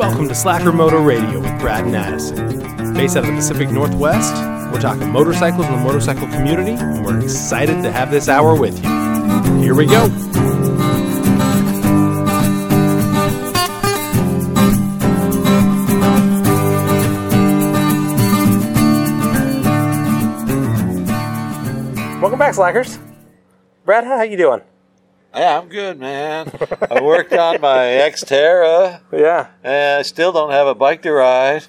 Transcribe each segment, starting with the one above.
Welcome to Slacker Moto Radio with Brad and Addison. Based out of the Pacific Northwest, we're talking motorcycles and the motorcycle community, and we're excited to have this hour with you. Here we go. Welcome back, Slackers. Brad, how you doing? Yeah, I'm good, man. I worked on my Xterra, Yeah. and I still don't have a bike to ride.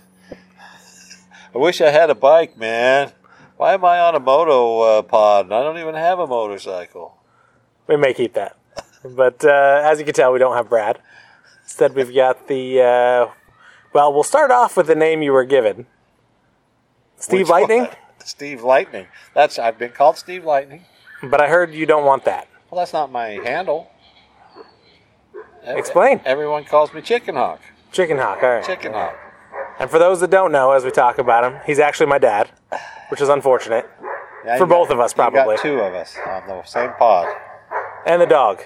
I wish I had a bike, man. Why am I on a moto uh, pod? and I don't even have a motorcycle. We may keep that. But uh, as you can tell, we don't have Brad. Instead, we've got the. Uh, well, we'll start off with the name you were given Steve Which Lightning. one? Steve Lightning. That's I've been called Steve Lightning. But I heard you don't want that. Well, that's not my handle. Explain. Everyone calls me Chicken Hawk. Chicken Hawk, all right. Chicken Hawk. And for those that don't know, as we talk about him, he's actually my dad, which is unfortunate. Yeah, For you both got- of us, you got probably. two of us on the same pod, And the dog.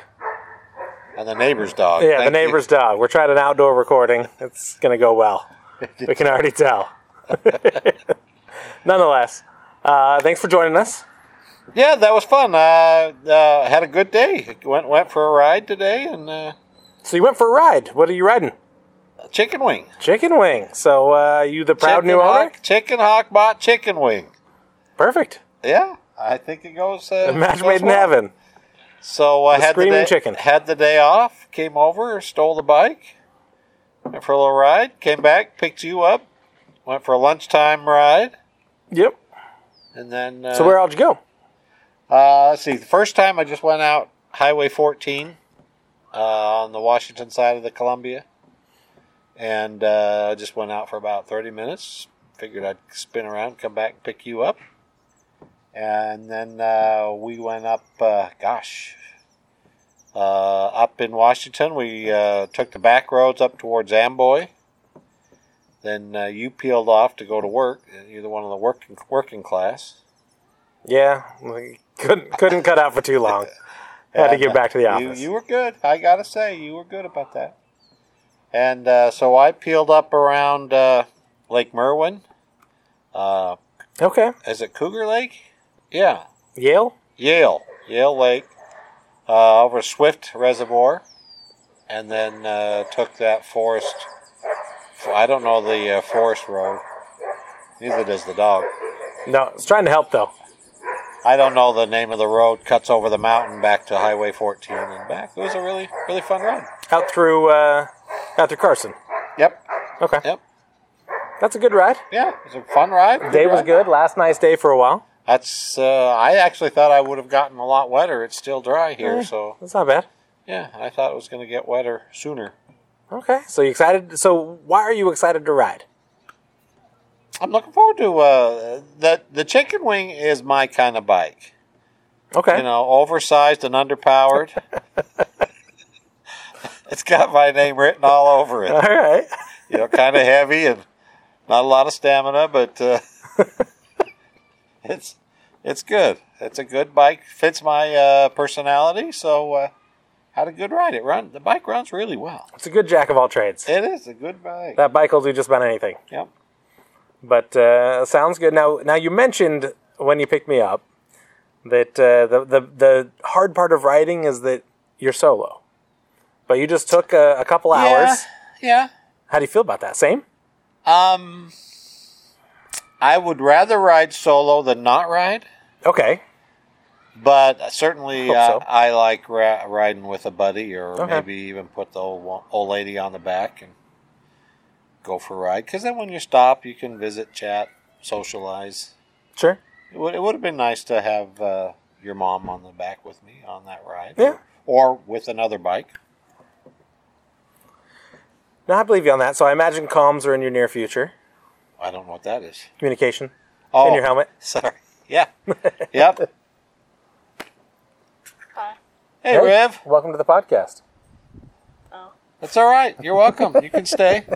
and the neighbor's dog. Yeah, Thank the you. neighbor's dog. We're trying an outdoor recording. It's going to go well. We can already tell. Nonetheless, uh, thanks for joining us. Yeah, that was fun. Uh, uh, had a good day. Went went for a ride today and uh, So you went for a ride. What are you riding? chicken wing. Chicken wing. So uh, you the proud chicken new owner? hawk, Chicken hawk bought chicken wing. Perfect. Yeah, I think it goes. Uh, A match goes made in heaven. So I The had the day, chicken. Had the day off. Came over, stole the bike, went for a little ride. Came back, picked you up, went for a lunchtime ride, Yep. and then. Uh, So where else you go? Uh, let's see. The first time I just went out Highway 14 uh, on the Washington side of the Columbia, and uh, I just went out for about 30 minutes. Figured I'd spin around, come back, pick you up, and then uh, we went up. Uh, gosh, uh, up in Washington, we uh, took the back roads up towards Amboy. Then uh, you peeled off to go to work. You're the one of the working working class. Yeah, couldn't couldn't cut out for too long. Had to get back to the you, office. You were good. I gotta say, you were good about that. And uh, so I peeled up around uh, Lake Merwin. Uh, Okay. is it Cougar Lake? Yeah, Yale. Yale, Yale Lake, uh, over Swift Reservoir, and then uh, took that forest. I don't know the uh, forest road. Neither does the dog. No, it's trying to help though. I don't know the name of the road. Cuts over the mountain back to Highway 14 and back. It was a really, really fun ride. Out through uh, out through Carson. Yep. Okay. Yep. That's a good ride. Yeah, it was a fun ride. Day was ride. good. Last nice day for a while. That's. Uh, I actually thought I would have gotten a lot wetter. It's still dry here, Eh. so That's not bad. yeah, I thought it was going to get wetter sooner. Okay. So you excited? So why are you excited to ride? I'm looking forward to uh, the the chicken wing is my kind of bike. Okay. You know, oversized and underpowered. it's got my name written all over it. All right. You know, kind of heavy and not a lot of stamina, but uh, it's it's good. It's a good bike. Fits my uh, personality, so uh, had a good ride. It run the bike runs really well. It's a good jack of all trades. It is a good bike. That bike will do just about anything. Yep. But uh, sounds good. Now, now you mentioned when you picked me up that uh, the, the the hard part of riding is that you're solo. But you just took a, a couple hours. Yeah. How do you feel about that? Same. Um, I would rather ride solo than not ride, Okay. but certainly Hope uh, so. I like ra- riding with a buddy, or Okay. maybe even put the old, old lady on the back and go for a ride. Because then when you stop, you can visit, chat, socialize. Sure. It would, it would have been nice to have uh, your mom on the back with me on that ride. Yeah. Or with another bike. No, I believe you on that. So I imagine comms are in your near future. I don't know what that is. Communication Oh, in your helmet. sorry. Yeah. yep. Hi. Hey, Rev. Welcome to the podcast. Oh, That's all right. You're welcome. You can stay.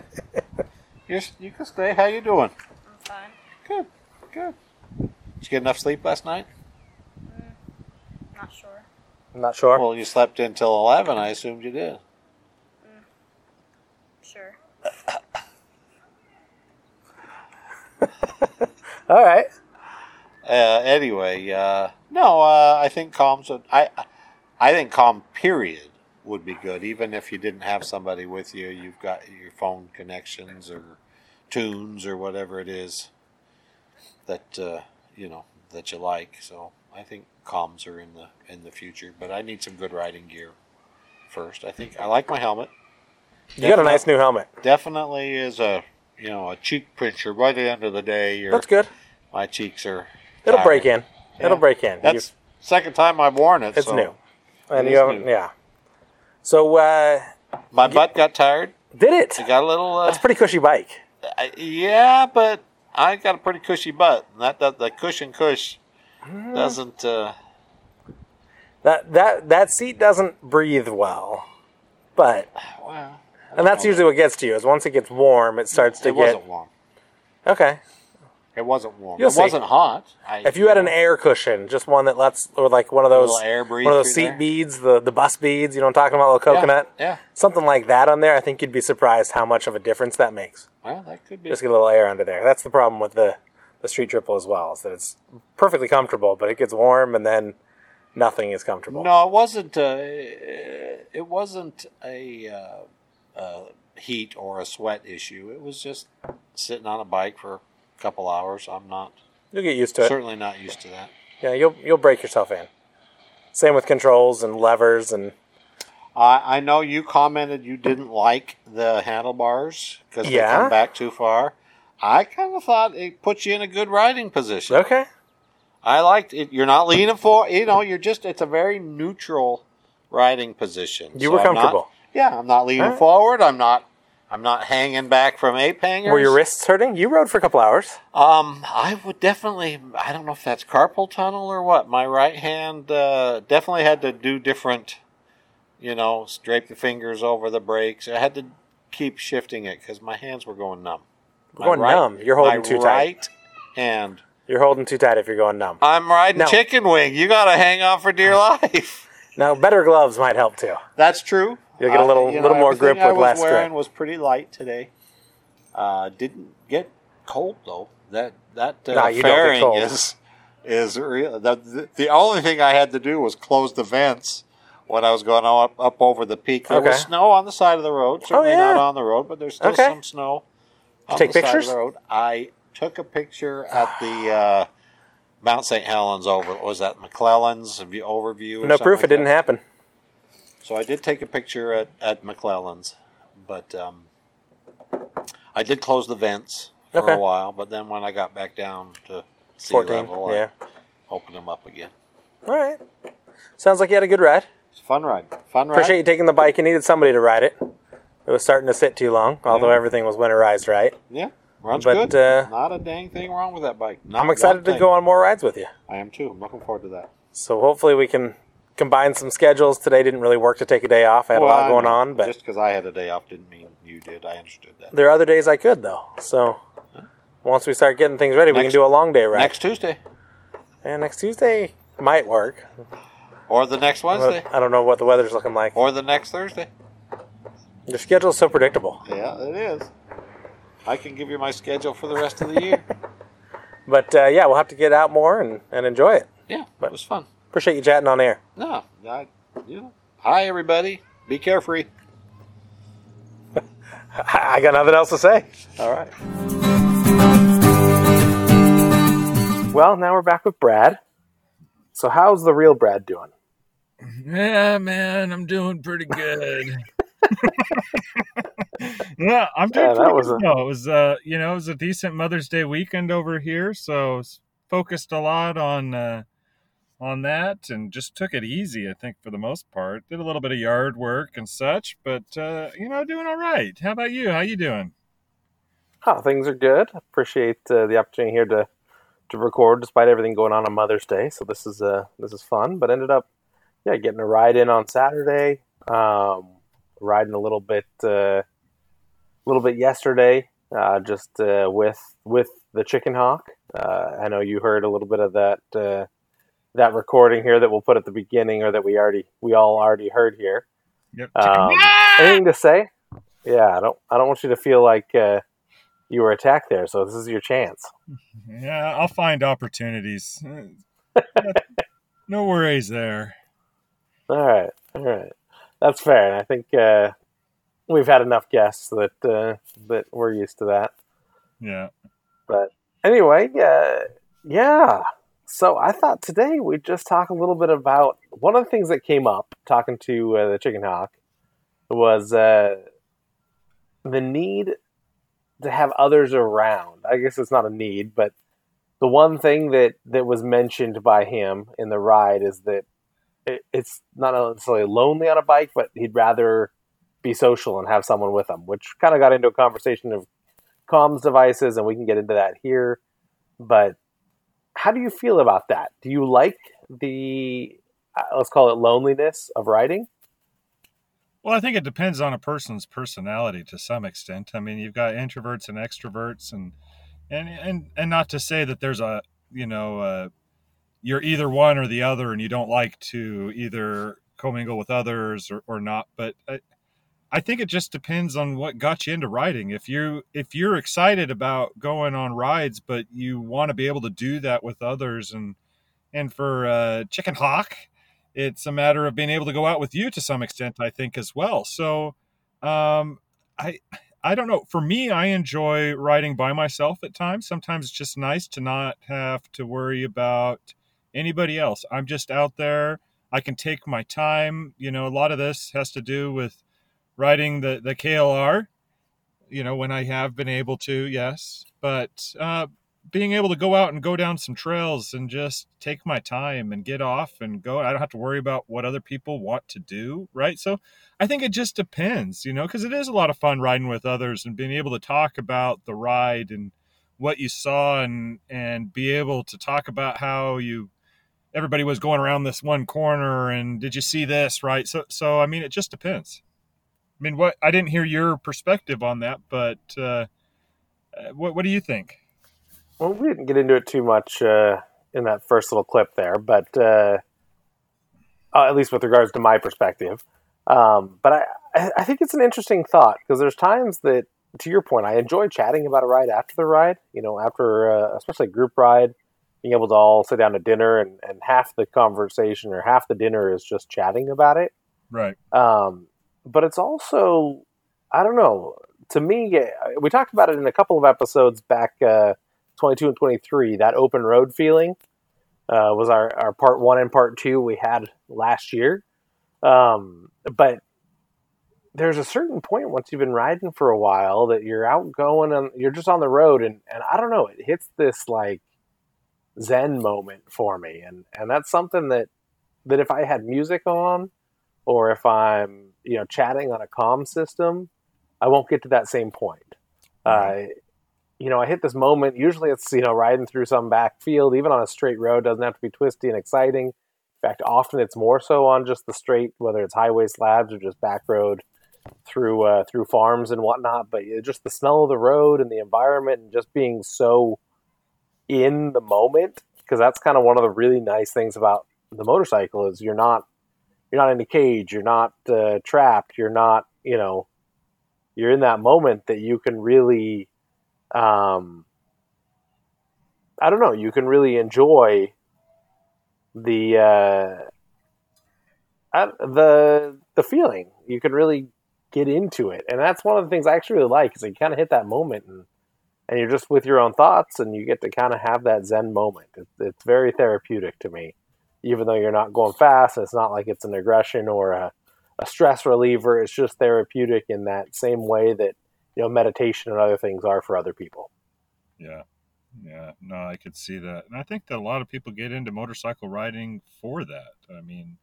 you you can stay. How you doing? I'm fine. Good, good. Did you get enough sleep last night? Mm, not sure. I'm not sure. Well, you slept until eleven. I assumed you did. Mm, sure. All right. Uh, anyway, uh, no, uh, I think comms. I think calm. Period would be good, even if you didn't have somebody with you. You've got your phone connections or tunes or whatever it is that uh, you know that you like. So I think comms are in the in the future, but I need some good riding gear first. I think I like my helmet. You got a nice new helmet. Definitely is a you know a cheek pincher. By the end of the day, That's good. my cheeks are. It'll tired. break in. It'll break in. That's You- second time I've worn it. it's so new. And It you haven't, new. yeah. So uh, My butt got tired. did it? I got a little. Uh, That's a pretty cushy bike. I- yeah, but I got a pretty cushy butt. That that the cushion cush Mm. doesn't. Uh, That that that seat doesn't breathe well. But well, and that's usually what gets to you is once it gets warm, it starts to it get wasn't warm. okay. It wasn't warm. You'll it see. wasn't hot. I, If you had an air cushion, just one that lets, or like one of those, air one of those seat there? beads, the the bus beads. You know, what I'm talking about, little coconut, Yeah. something like that on there. I think you'd be surprised how much of a difference that makes. Well, that could be. Just get a little air under there. That's the problem with the the street triple as well, is that it's perfectly comfortable, but it gets warm and then nothing is comfortable. No, it wasn't. Uh, it wasn't a uh, uh, heat or a sweat issue. It was just sitting on a bike for a couple hours. I'm not You'll get used to it. certainly not used to that. Yeah, you'll you'll break yourself in. Same with controls and levers and I I know you commented you didn't like the handlebars because they come back too far. I kind of thought it put you in a good riding position. okay. I liked it. You're not leaning for, you know, you're just, it's a very neutral riding position. You were I'm not- comfortable. yeah, I'm not leaning right. forward. I'm not, I'm not hanging back from ape hangers. Were your wrists hurting? You rode for a couple hours. Um, I would definitely. I don't know if that's carpal tunnel or what. My right hand uh, definitely had to do different. You know, drape the fingers over the brakes. I had to keep shifting it because my hands were going numb. My Going numb. You're holding too tight. right hand. You're holding too tight if you're going numb. I'm riding No. chicken wing. You got to hang on for dear life. Now, better gloves might help too. That's true. You'll get a little- you little more grip I with was less wearing grip. was pretty light today. Uh, didn't get cold though. That that uh, Nah, you don't get fairing is is real. The, the, the only thing I had to do was close the vents when I was going up up over the peak. There was Okay. Oh, snow on the side of the road. Certainly yeah. not on the road, but there's still Okay. some snow. On take the side pictures? of the road. I took a picture at the uh, Mount St. Helens over. Was that McClellan's overview? or No proof like it didn't that? happen. So I did take a picture at, at McClellan's, but um, I did close the vents for Okay. a while. But then when I got back down to sea 14. level, Yeah. I opened them up again. All right. Sounds like you had a good ride. It's a fun ride. Fun ride. Appreciate you taking the bike. You needed somebody to ride it. It was starting to sit too long, although Yeah. everything was winterized right. Yeah, runs But, good. uh, Not a dang thing wrong with that bike. Not I'm excited to go on more rides with you. I am too. I'm looking forward to that. So hopefully we can combine some schedules. Today didn't really work to take a day off. I had a lot going on, but just because I had a day off didn't mean you did. I understood that. there are other days I could though. So once we start getting things ready, we can do a long day ride. Next Tuesday And next Tuesday might work. or the next Wednesday I don't know what the weather's looking like. or the next Thursday. Your schedule's so predictable. Yeah, it is. I can give you my schedule for the rest of the year. But uh, yeah, we'll have to get out more and, and enjoy it. yeah, But- it was fun. Appreciate you chatting on air. No, I, you know. Hi, everybody. Be carefree. I I got nothing else to say. All right. Well, now we're back with Brad. So how's the real Brad doing? Yeah, man, I'm doing pretty good. yeah, I'm doing Yeah, that pretty was good. a- No, it was uh, you know, it was a decent Mother's Day weekend over here, so s- focused a lot on uh, on that and just took it easy. I think for the most part, did a little bit of yard work and such, but uh, you know, doing all right. How about you? How you doing? Oh, things are good. Appreciate uh, the opportunity here to to record despite everything going on on Mother's Day. So this is uh this is fun. But ended up yeah getting a ride in on Saturday. Um, riding a little bit uh, a little bit yesterday. Uh, just uh, with with the chicken hawk. I know you heard a little bit of that that recording here that we'll put at the beginning or that we already we all already heard here. Yep. Um, anything to say? Yeah, I don't. I don't want you to feel like uh, you were attacked there. So this is your chance. Yeah, I'll find opportunities. no worries there. All right, all right, that's fair. And I think uh, we've had enough guests that uh, that we're used to that. Yeah. But anyway, uh, yeah. So I thought today we'd just talk a little bit about one of the things that came up talking to uh, the chicken hawk was uh, the need to have others around. I guess it's not a need, but the one thing that that was mentioned by him in the ride is that it, it's not necessarily lonely on a bike, but he'd rather be social and have someone with him, which kind of got into a conversation of comms devices, and we can get into that here. But how do you feel about that? Do you like the uh, let's call it loneliness of writing? Well, I think it depends on a person's personality to some extent. I mean, you've got introverts and extroverts, and and and and not to say that there's a you know uh, you're either one or the other, and you don't like to either commingle with others or, or not. But I, I think it just depends on what got you into riding. If you if you're excited about going on rides, but you want to be able to do that with others, and and for uh, Chicken Hawk, it's a matter of being able to go out with you to some extent. I think as well. So, um, I I don't know. For me, I enjoy riding by myself at times. Sometimes it's just nice to not have to worry about anybody else. I'm just out there. I can take my time. You know, a lot of this has to do with riding the, the KLR, you know, when I have been able to, yes. But uh, being able to go out and go down some trails and just take my time and get off and go, I don't have to worry about what other people want to do, right? So I think it just depends, you know, because it is a lot of fun riding with others and being able to talk about the ride and what you saw and and be able to talk about how you everybody was going around this one corner and did you see this right so so i mean it just depends i mean what i didn't hear your perspective on that but uh, what, what do you think well we didn't get into it too much uh, in that first little clip there but uh, uh at least with regards to my perspective um, but I, I think it's an interesting thought because there's times that to your point i enjoy chatting about a ride after the ride you know after uh, especially a group ride being able to all sit down to dinner and, and half the conversation or half the dinner is just chatting about it. Right. Um, but it's also, I don't know, to me, we talked about it in a couple of episodes back, uh, 22 and 23, that open road feeling uh, was our, our part one and part two we had last year. Um, but there's a certain point once you've been riding for a while that you're out going and you're just on the road and, and I don't know, it hits this like zen moment for me and and that's something that that if i had music on or if i'm you know chatting on a comm system i won't get to that same point. Uh, you know i hit this moment usually it's you know riding through some back field even on a straight road doesn't have to be twisty and exciting. In fact often it's more so on just the straight whether it's highway slabs or just back road through uh, through farms and whatnot but just the smell of the road and the environment and just being so in the moment because that's kind of one of the really nice things about the motorcycle is you're not you're not in a cage you're not uh, trapped you're not you know you're in that moment that you can really um, i don't know you can really enjoy the uh, the the feeling. You can really get into it. And that's one of the things i actually really like is you kind of hit that moment and and you're just with your own thoughts and you get to kind of have that zen moment. It's, it's very therapeutic to me even though you're not going fast it's not like it's an aggression or a, a stress reliever. It's just therapeutic in that same way that you know meditation and other things are for other people. Yeah. Yeah. No i could see that. And i think that a lot of people get into motorcycle riding for that. I mean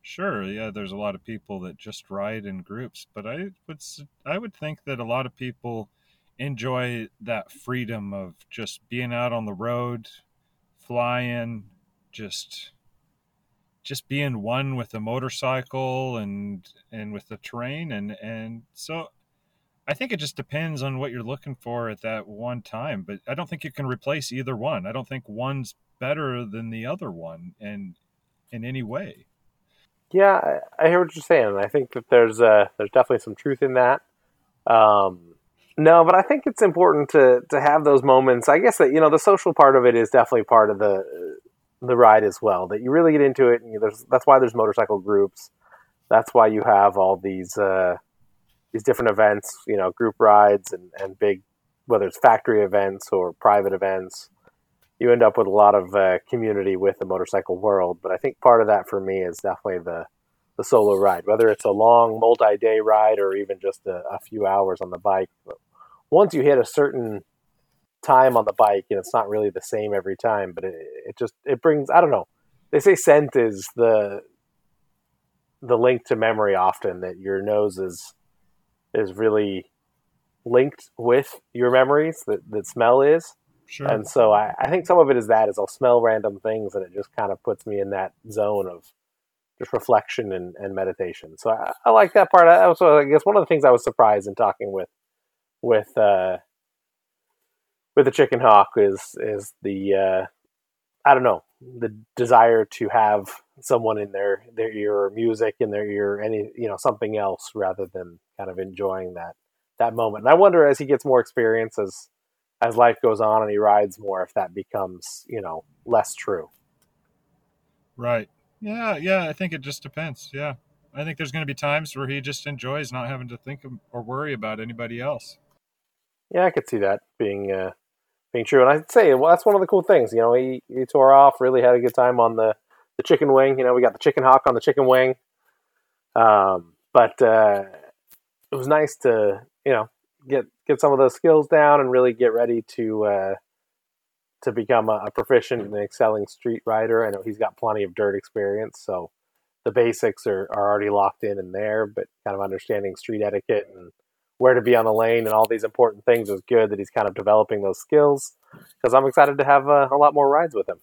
sure yeah there's a lot of people that just ride in groups but i would i would think that a lot of people enjoy that freedom of just being out on the road, flying, just just being one with the motorcycle and and with the terrain and and so I think it just depends on what you're looking for at that one time, but I don't think you can replace either one. I don't think one's better than the other one and in any way. Yeah, I, hear what you're saying. I think that there's uh, there's definitely some truth in that. Um, No, but I think it's important to to have those moments. I guess that you know the social part of it is definitely part of the the ride as well. That you really get into it, and you, there's that's why there's motorcycle groups. That's why you have all these uh, these different events. You know, group rides and and big, whether it's factory events or private events. You end up with a lot of uh, community with the motorcycle world. But I think part of that for me is definitely the the solo ride, whether it's a long multi-day ride or even just a, a few hours on the bike. But once you hit a certain time on the bike, and it's not really the same every time, but it, it just it brings I don't know. They say scent is the the link to memory often that your nose is is really linked with your memories that, that smell is. Sure. And so I, I think some of it is that is I'll smell random things and it just kind of puts me in that zone of just reflection and, and meditation. So I, I like that part. I also I guess one of the things I was surprised in talking with with uh, with the chicken hawk is is the uh, I don't know the desire to have someone in their their ear or music in their ear any you know something else rather than kind of enjoying that that moment. And I wonder as he gets more experience as as life goes on and he rides more if that becomes you know less true. Right. Yeah, yeah, I think it just depends. Yeah. I think there's going to be times where he just enjoys not having to think or worry about anybody else. Yeah, I could see that being uh, being true. And I'd say well, that's one of the cool things. You know, he, he tore off, really had a good time on the the chicken wing. You know, we got the chicken hawk on the chicken wing. Um, but uh, it was nice to you know get get some of those skills down and really get ready to uh, to become a, a proficient and excelling street rider. I know he's got plenty of dirt experience, so the basics are, are already locked in and there. But kind of understanding street etiquette and where to be on the lane and all these important things is good that he's kind of developing those skills because I'm excited to have uh, a lot more rides with him.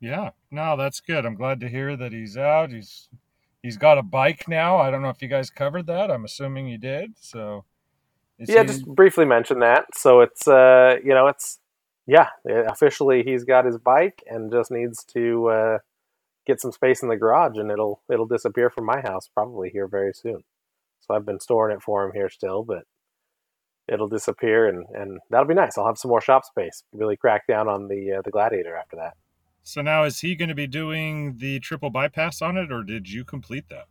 Yeah, no, that's good. I'm glad to hear that he's out. He's he's got a bike now. I don't know if you guys covered that. I'm assuming you did. So yeah, he... just briefly mention that. So it's uh, you know, it's yeah, officially he's got his bike and just needs to uh, get some space in the garage, and it'll it'll disappear from my house probably here very soon. So I've been storing it for him here still, but it'll disappear, and, and that'll be nice. I'll have some more shop space. Really crack down on the uh, the Gladiator after that. So now is he going to be doing the triple bypass on it, or did you complete that?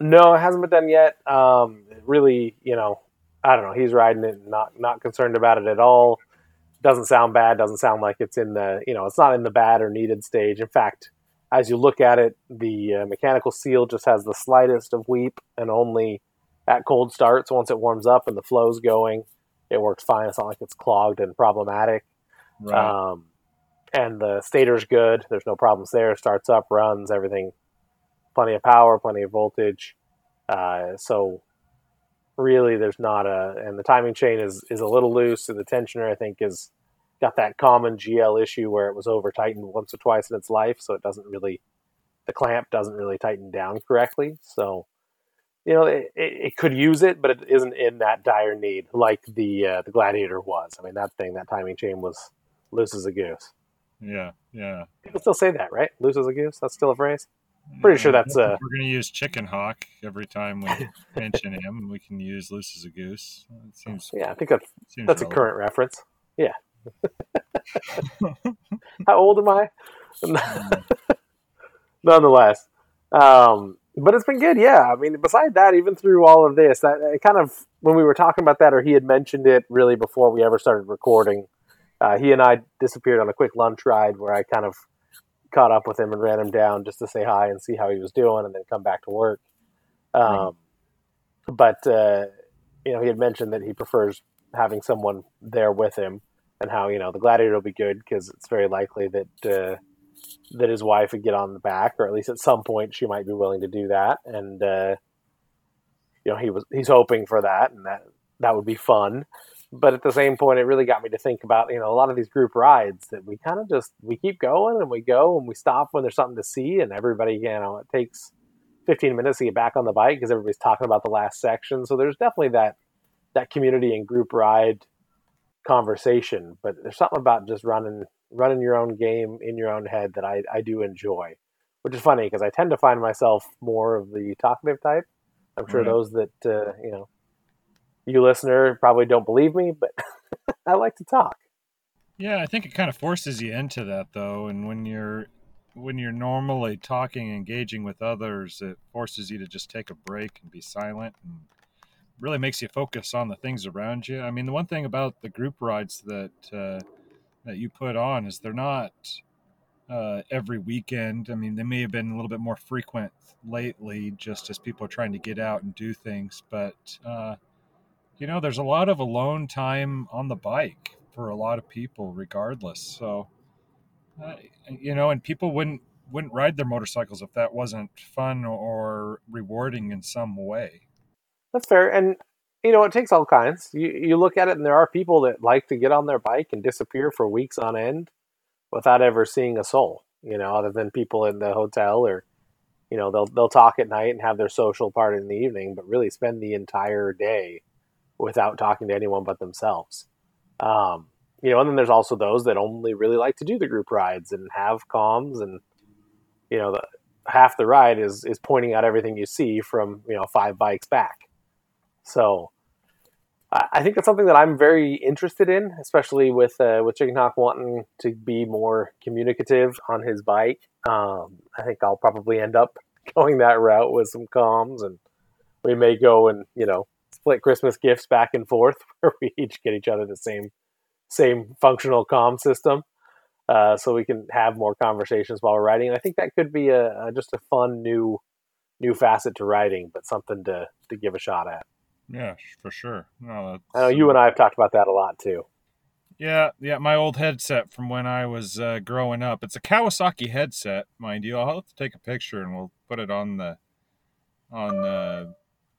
No, it hasn't been done yet. Um, really, you know, I don't know. He's riding it, not not concerned about it at all. Doesn't sound bad. Doesn't sound like it's in the you know it's not in the bad or needed stage. In fact, as you look at it, the uh, mechanical seal just has the slightest of weep and only at cold starts. Once it warms up and the flow's going, it works fine. It's not like it's clogged and problematic. Right. Um, and the stator's good. There's no problems there. Starts up, runs, everything. Plenty of power, plenty of voltage. Uh, so really, there's not a. And the timing chain is is a little loose, and the tensioner I think is got that common GL issue where it was over tightened once or twice in its life, so it doesn't really. The clamp doesn't really tighten down correctly, so you know, it, it, could use it, but it isn't in that dire need like the uh, the Gladiator was. I mean, that thing, that timing chain was loose as a goose. Yeah, yeah. People still say that, right? Loose as a goose. That's still a phrase. Pretty yeah, sure that's. Uh, we're going to use Chicken Hawk every time we mention him. We can use loose as a goose. It seems. Yeah, I think that's that's relevant. a current reference. Yeah. How old am I? Nonetheless, um, but it's been good. Yeah, I mean, beside that, even through all of this, that kind of when we were talking about that, or he had mentioned it really before we ever started recording. Uh, he and I disappeared on a quick lunch ride where I kind of caught up with him and ran him down just to say hi and see how he was doing, and then come back to work. Um, But uh, you know, he had mentioned that he prefers having someone there with him, and how you know the gladiator will be good because it's very likely that uh, that his wife would get on the back, or at least at some point she might be willing to do that. And uh, you know, he was he's hoping for that, and that that would be fun. But at the same point, it really got me to think about you know a lot of these group rides that we kind of just we keep going and we go and we stop when there's something to see, and everybody you know it takes 15 minutes to get back on the bike because everybody's talking about the last section. So there's definitely that that community and group ride conversation. But there's something about just running running your own game in your own head that I, I do enjoy, which is funny because I tend to find myself more of the talkative type. I'm sure right. those that uh, you know you listener probably don't believe me, but I like to talk. Yeah, I think it kind of forces you into that though, and when you're when you're normally talking, engaging with others, it forces you to just take a break and be silent, and really makes you focus on the things around you. I mean, the one thing about the group rides that uh, that you put on is they're not uh, every weekend. I mean, they may have been a little bit more frequent lately, just as people are trying to get out and do things. But uh, you know, there's a lot of alone time on the bike for a lot of people, regardless. So, uh, you know, and people wouldn't wouldn't ride their motorcycles if that wasn't fun or rewarding in some way. That's fair, and you know, it takes all kinds. You you look at it, and there are people that like to get on their bike and disappear for weeks on end without ever seeing a soul. You know, other than people in the hotel or you know they'll they'll talk at night and have their social part in the evening, but really spend the entire day without talking to anyone but themselves. Um, you know, and then there's also those that only really like to do the group rides and have comms, and you know, the, half the ride is is pointing out everything you see from you know five bikes back. So I think that's something that I'm very interested in, especially with uh, with Chicken Hawk wanting to be more communicative on his bike. Um, I think I'll probably end up going that route with some comms, and we may go and you know split Christmas gifts back and forth, where we each get each other the same same functional comm system, uh, so we can have more conversations while we're riding. I think that could be a, a just a fun new new facet to riding, but something to to give a shot at. Yeah, for sure. No, I know you and I have talked about that a lot too. Yeah, yeah, my old headset from when I was uh, growing up. It's a Kawasaki headset, mind you. I'll have to take a picture and we'll put it on the on uh,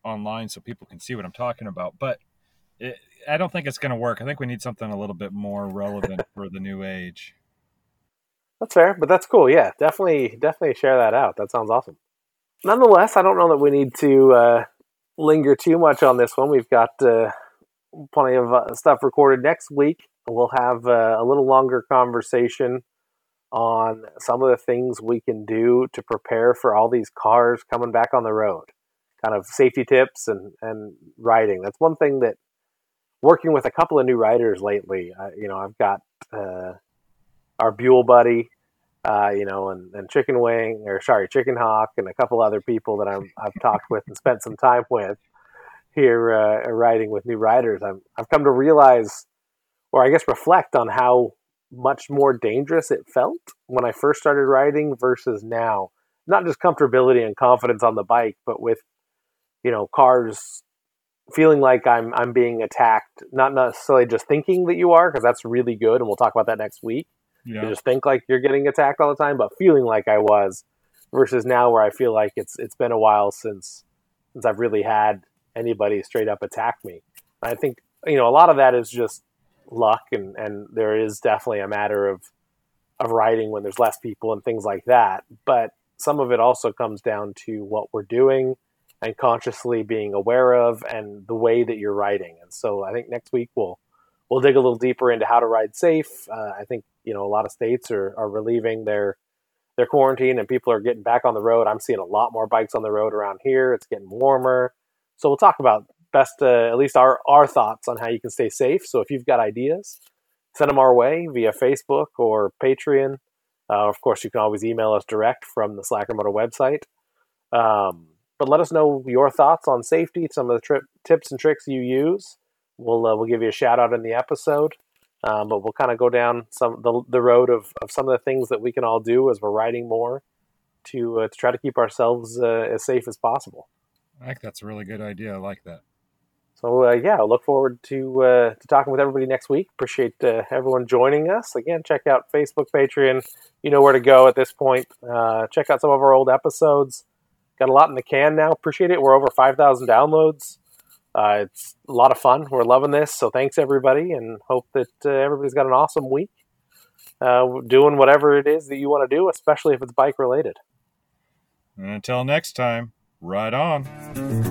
online so people can see what I'm talking about. But it, I don't think it's going to work. I think we need something a little bit more relevant for the new age. That's fair, but that's cool. Yeah, definitely, definitely share that out. That sounds awesome. Nonetheless, I don't know that we need to uh, linger too much on this one. We've got uh, plenty of uh, stuff recorded next week. We'll have uh, a little longer conversation on some of the things we can do to prepare for all these cars coming back on the road. Kind of safety tips and, and riding. That's one thing that working with a couple of new riders lately. Uh, you know, I've got uh, our Buell buddy, uh, you know, and, and Chicken Wing, or sorry, Chicken Hawk, and a couple other people that I'm, I've talked with and spent some time with here uh, riding with new riders. I've, I've come to realize, or I guess reflect on how much more dangerous it felt when I first started riding versus now. Not just comfortability and confidence on the bike, but with, you know, cars feeling like I'm I'm being attacked, not necessarily just thinking that you are, because that's really good, and we'll talk about that next week. Yeah. You just think like you're getting attacked all the time, but feeling like I was, versus now where I feel like it's it's been a while since since I've really had anybody straight up attack me. I think you know a lot of that is just luck, and and there is definitely a matter of of riding when there's less people and things like that. But some of it also comes down to what we're doing and consciously being aware of and the way that you're writing. And so I think next week we'll we'll dig a little deeper into how to ride safe. Uh, I think you know a lot of states are, are relieving their their quarantine and people are getting back on the road. I'm seeing a lot more bikes on the road around here. It's getting warmer, so we'll talk about best uh, at least our our thoughts on how you can stay safe. So if you've got ideas, send them our way via Facebook or Patreon. Uh, of course, you can always email us direct from the Slacker Moto website. Um, but let us know your thoughts on safety, some of the tri- tips and tricks you use. We'll uh, we'll give you a shout out in the episode, um, but we'll kind of go down some the, the road of, of some of the things that we can all do as we're riding more to uh, to try to keep ourselves uh, as safe as possible. I think that's a really good idea. I like that. So uh, yeah, I look forward to uh, to talking with everybody next week. Appreciate uh, everyone joining us. Again, check out Facebook, Patreon. You know where to go at this point. Uh, check out some of our old episodes. Got a lot in the can now. Appreciate it. We're over five thousand downloads. Uh, it's a lot of fun. We're loving this. So thanks everybody, and hope that uh, everybody's got an awesome week. doing whatever it is that you want to do, especially if it's bike related. And until next time, ride on.